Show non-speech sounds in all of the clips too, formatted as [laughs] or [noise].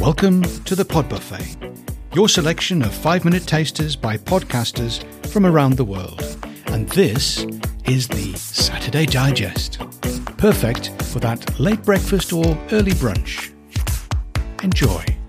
Welcome to the Pod Buffet, your selection of five minute tasters by podcasters from around the world. And this is the Saturday Digest. Perfect for that late breakfast or early brunch. Enjoy.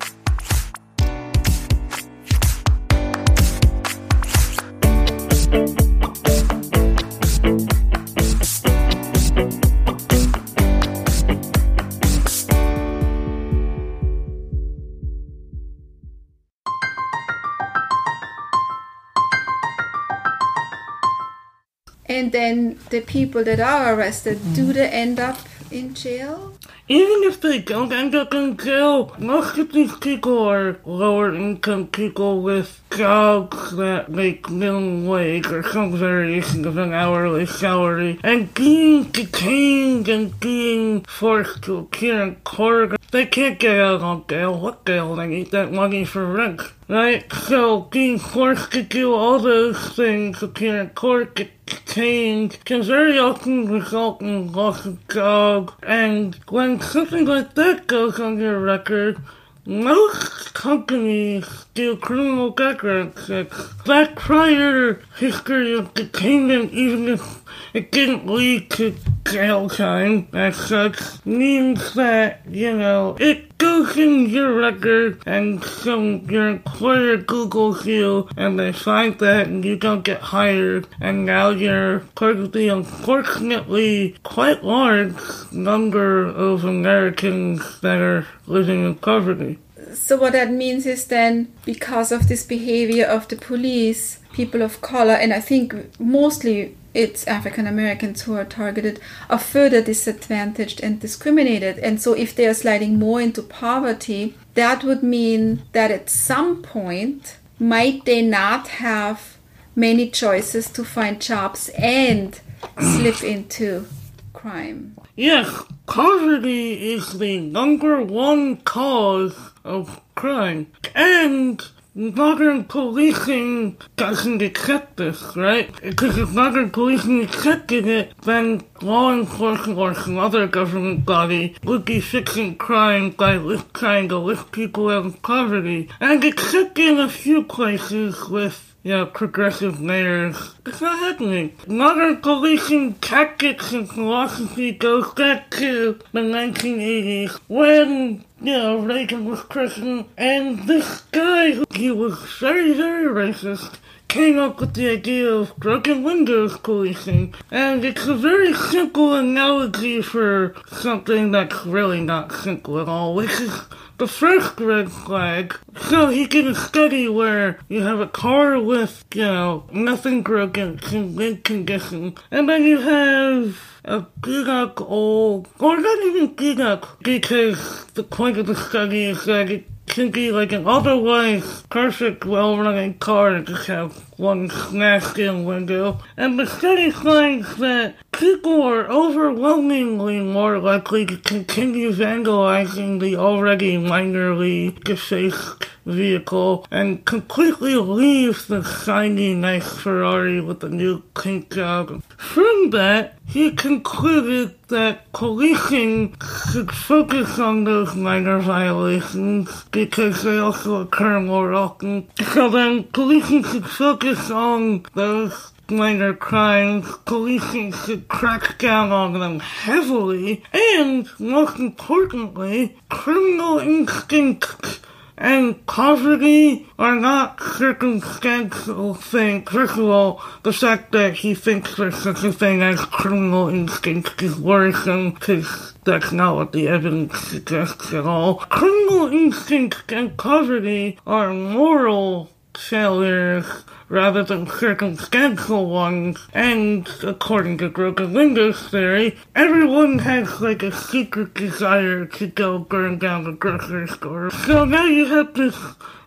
And then the people that are arrested, hmm. do they end up in jail? Even if they don't end up in jail, most of these people are lower income people with jobs that make minimum wage or some variation of an hourly salary. And being detained and being forced to appear in court, they can't get out on bail. What bail? They need that money for rent. Right? So being forced to do all those things, appear in court, get detained, can very often result in loss of job. And when something like that goes on your record, most companies do criminal background checks. That prior history of detainment, even if it didn't lead to jail time as such, means that, you know, it goes in your record and so your employer Googles you and they find that and you don't get hired and now you're part of the unfortunately quite large number of Americans that are living in poverty. So, what that means is then because of this behavior of the police, people of color, and I think mostly it's African Americans who are targeted, are further disadvantaged and discriminated. And so, if they are sliding more into poverty, that would mean that at some point, might they not have many choices to find jobs and slip [clears throat] into crime? Yes, poverty is the number one cause of crime. And modern policing doesn't accept this, right? Because if modern policing accepted it, then law enforcement or some other government body would be fixing crime by trying to lift people out of poverty. And except in a few places with you know, progressive mayors. It's not happening. Modern policing tactics and philosophy goes back to the 1980s when, you know, Reagan was Christian, and this guy, who he was very, very racist came up with the idea of broken windows policing. And it's a very simple analogy for something that's really not simple at all, which is the first red flag. So he did a study where you have a car with, you know, nothing broken, in good condition, and then you have a up old, or not even up, because the point of the study is that it can be like an otherwise perfect, well-running car that just has one smashed-in window. And the study finds that people are overwhelmingly more likely to continue vandalizing the already minorly defaced vehicle and completely leaves the shiny nice Ferrari with the new paint job. From that, he concluded that policing should focus on those minor violations because they also occur more often. So then policing should focus on those minor crimes, policing should crack down on them heavily, and most importantly, criminal instincts and poverty are not circumstantial things. First of all, the fact that he thinks there's such a thing as criminal instinct is worrisome because that's not what the evidence suggests at all. Criminal instinct and poverty are moral failures rather than circumstantial ones. And according to Grogan-Linda's theory, everyone has like a secret desire to go burn down the grocery store. So now you have this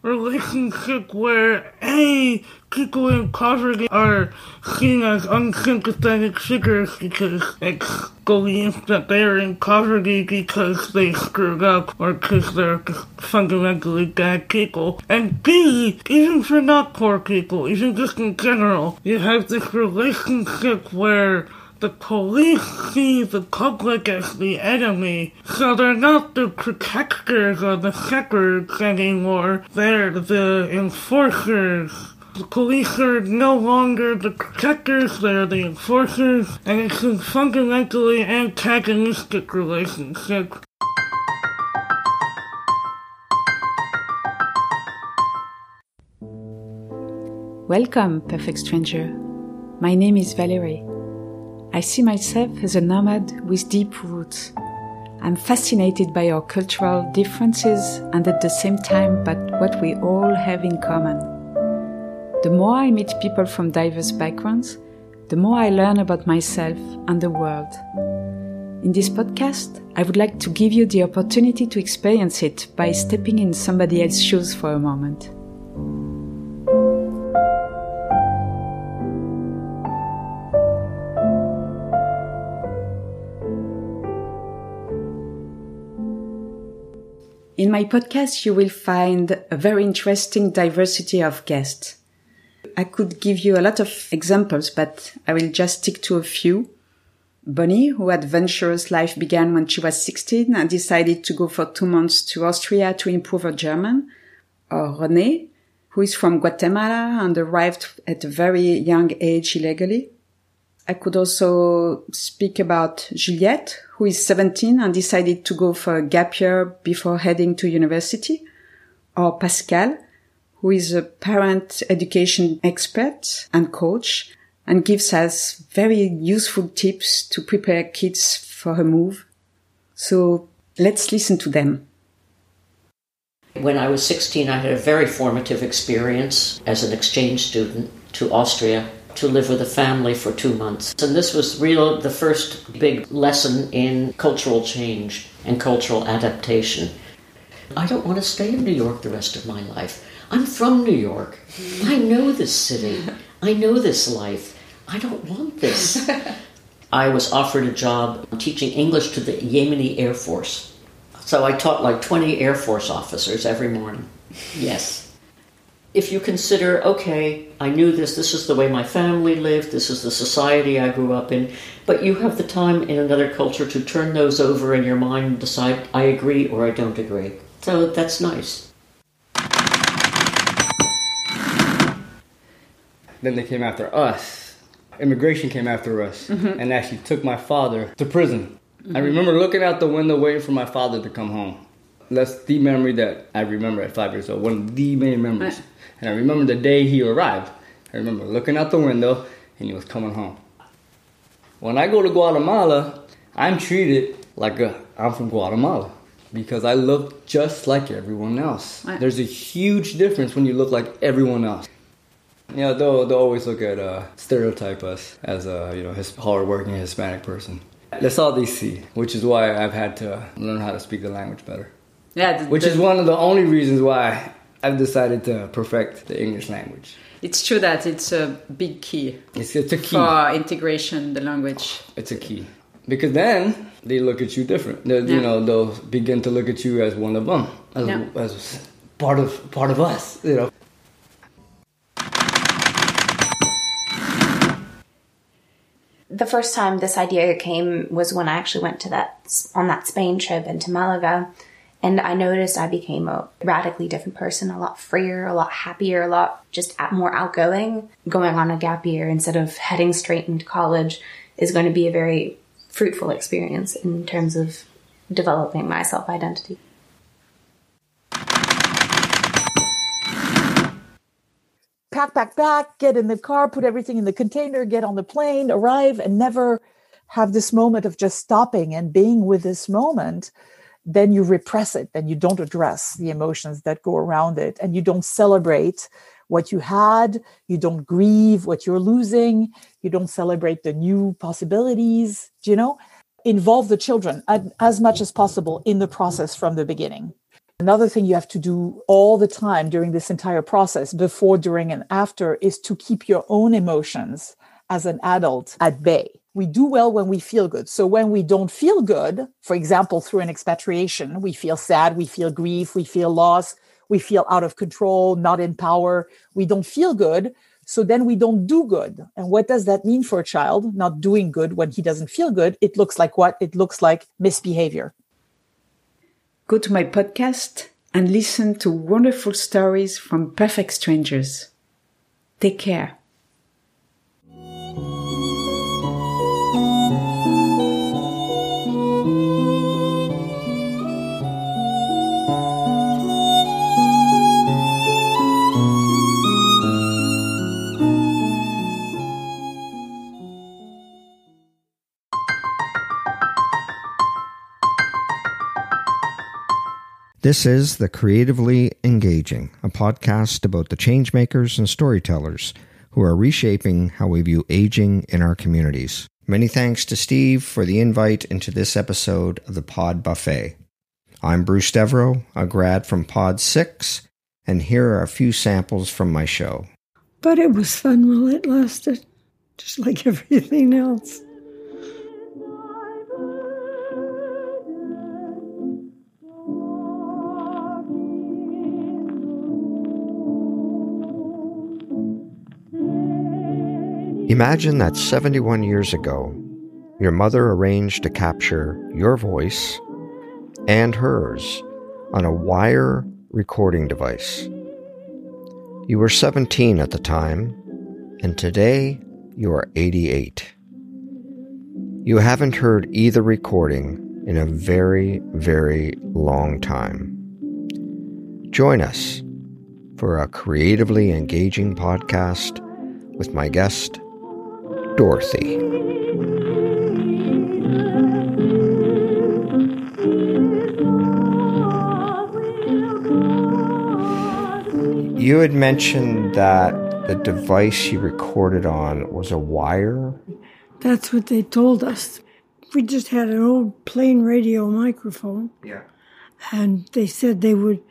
relationship where A, people in poverty are seen as unsympathetic figures because it's believed that they're in poverty because they screwed up or because they're fundamentally bad people. And B, even for not poor people, even just in general, you have this relationship where the police see the public as the enemy, so they're not the protectors or the shepherds anymore, they're the enforcers. The police are no longer the protectors, they're the enforcers, and it's a fundamentally antagonistic relationship. Welcome, perfect stranger. My name is Valerie. I see myself as a nomad with deep roots. I'm fascinated by our cultural differences and at the same time by what we all have in common. The more I meet people from diverse backgrounds, the more I learn about myself and the world. In this podcast, I would like to give you the opportunity to experience it by stepping in somebody else's shoes for a moment. In my podcast, you will find a very interesting diversity of guests. I could give you a lot of examples, but I will just stick to a few. Bonnie, who adventurous life began when she was 16 and decided to go for two months to Austria to improve her German. Or René, who is from Guatemala and arrived at a very young age illegally. I could also speak about Juliette, who is 17 and decided to go for a gap year before heading to university, or Pascal, who is a parent education expert and coach and gives us very useful tips to prepare kids for a move. So let's listen to them. When I was 16, I had a very formative experience as an exchange student to Austria to live with a family for two months. And this was real the first big lesson in cultural change and cultural adaptation. I don't want to stay in New York the rest of my life. I'm from New York. [laughs] I know this city. I know this life. I don't want this. [laughs] I was offered a job teaching English to the Yemeni Air Force. So I taught like 20 Air Force officers every morning. Yes if you consider, okay, I knew this, this is the way my family lived, this is the society I grew up in, but you have the time in another culture to turn those over in your mind and decide, I agree or I don't agree. So that's nice. Then they came after us. Immigration came after us mm-hmm. and actually took my father to prison. Mm-hmm. I remember looking out the window waiting for my father to come home. That's the memory that I remember at five years old. One of the main memories. And I remember the day he arrived. I remember looking out the window and he was coming home. When I go to Guatemala, I'm treated like I'm from Guatemala because I look just like everyone else. Right. There's a huge difference when you look like everyone else. Yeah, they'll, they'll always look at uh, stereotype us as a you know his hardworking Hispanic person. That's all they see, which is why I've had to learn how to speak the language better. Yeah, the, which the, is one of the only reasons why I've decided to perfect the English language. It's true that it's a big key. It's, it's a key for integration, the language. It's a key because then they look at you different. Yeah. You know, they'll begin to look at you as one of them, as, yeah. as part of part of us. You know. The first time this idea came was when I actually went to that on that Spain trip into Malaga and I noticed I became a radically different person, a lot freer, a lot happier, a lot just more outgoing. Going on a gap year instead of heading straight into college is going to be a very fruitful experience in terms of developing my self identity. Pack, pack, pack, get in the car, put everything in the container, get on the plane, arrive, and never have this moment of just stopping and being with this moment then you repress it then you don't address the emotions that go around it and you don't celebrate what you had you don't grieve what you're losing you don't celebrate the new possibilities you know? Involve the children as much as possible in the process from the beginning. Another thing you have to do all the time during this entire process before during and after is to keep your own emotions as an adult at bay we do well when we feel good. So when we don't feel good, for example, through an expatriation, we feel sad, we feel grief, we feel loss, we feel out of control, not in power, we don't feel good. So then we don't do good. And what does that mean for a child not doing good when he doesn't feel good? It looks like what? It looks like misbehavior. Go to my podcast and listen to wonderful stories from perfect strangers. Take care. This is The Creatively Engaging, a podcast about the changemakers and storytellers who are reshaping how we view aging in our communities. Many thanks to Steve for the invite into this episode of the Pod Buffet. I'm Bruce Devereaux, a grad from Pod 6, and here are a few samples from my show. But it was fun while it lasted, just like [laughs] everything else. Imagine that 71 years ago, your mother arranged to capture your voice and hers on a wire recording device. You were 17 at the time, and today you are 88. You haven't heard either recording in a very, very long time. Join us for a creatively engaging podcast with my guest, Dorothy. You had mentioned that the device you recorded on was a wire. That's what they told us. We just had an old plain radio microphone. Yeah. And they said they would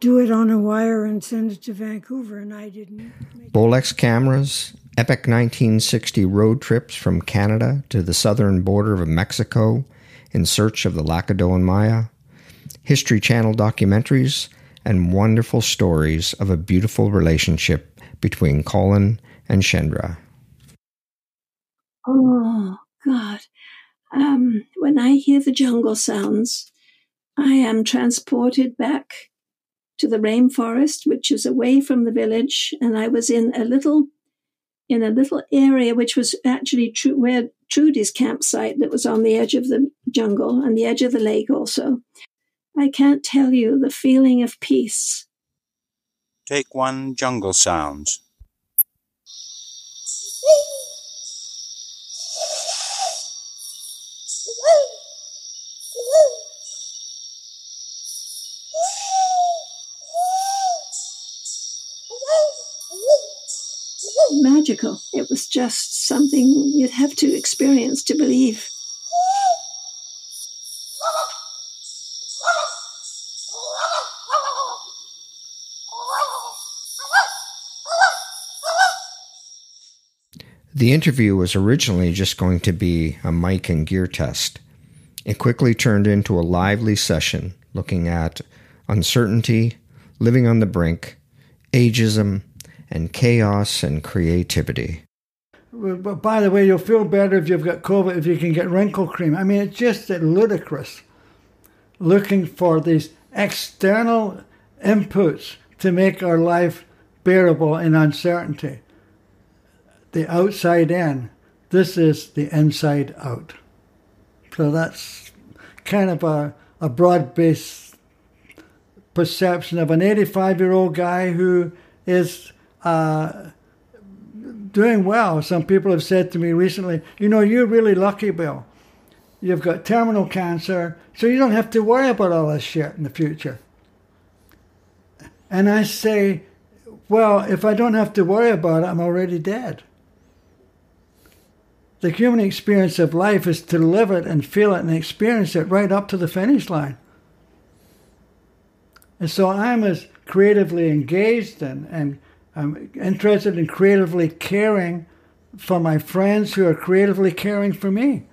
do it on a wire and send it to Vancouver, and I didn't. Bolex cameras, epic 1960 road trips from Canada to the southern border of Mexico in search of the Lacandon Maya, History Channel documentaries, and wonderful stories of a beautiful relationship between Colin and Shendra. Oh, God. Um, when I hear the jungle sounds, I am transported back to the rainforest, which is away from the village, and I was in a little in a little area which was actually Tru- where Trudy's campsite that was on the edge of the jungle and the edge of the lake also. I can't tell you the feeling of peace. Take one jungle sound. Magical. It was just something you'd have to experience to believe. The interview was originally just going to be a mic and gear test. It quickly turned into a lively session looking at uncertainty, living on the brink, ageism, and chaos and creativity. But by the way, you'll feel better if you've got COVID if you can get wrinkle cream. I mean, it's just ludicrous looking for these external inputs to make our life bearable in uncertainty. The outside in, this is the inside out. So that's kind of a, a broad based perception of an 85 year old guy who is uh, doing well. Some people have said to me recently, you know, you're really lucky, Bill. You've got terminal cancer, so you don't have to worry about all this shit in the future. And I say, well, if I don't have to worry about it, I'm already dead. The human experience of life is to live it and feel it and experience it right up to the finish line. And so I'm as creatively engaged and, and I'm interested in creatively caring for my friends who are creatively caring for me.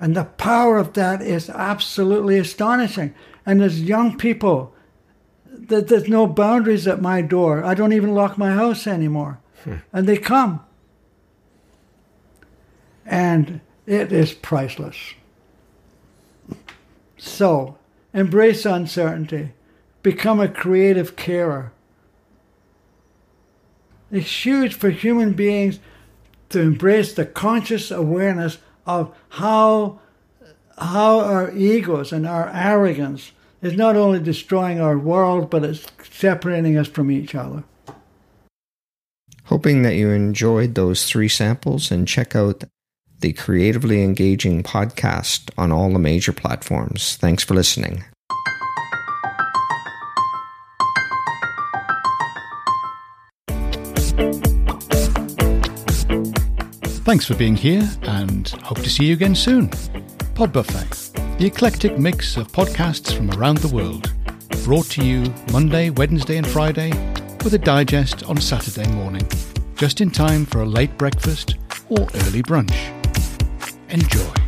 And the power of that is absolutely astonishing. And as young people, that there's no boundaries at my door. I don't even lock my house anymore. Hmm. And they come. And it is priceless. So, embrace uncertainty. Become a creative carer. It's huge for human beings to embrace the conscious awareness of how, how our egos and our arrogance is not only destroying our world, but it's separating us from each other. Hoping that you enjoyed those three samples and check out the Creatively Engaging podcast on all the major platforms. Thanks for listening. Thanks for being here and hope to see you again soon. Pod Buffet, the eclectic mix of podcasts from around the world, brought to you Monday, Wednesday, and Friday with a digest on Saturday morning, just in time for a late breakfast or early brunch. Enjoy.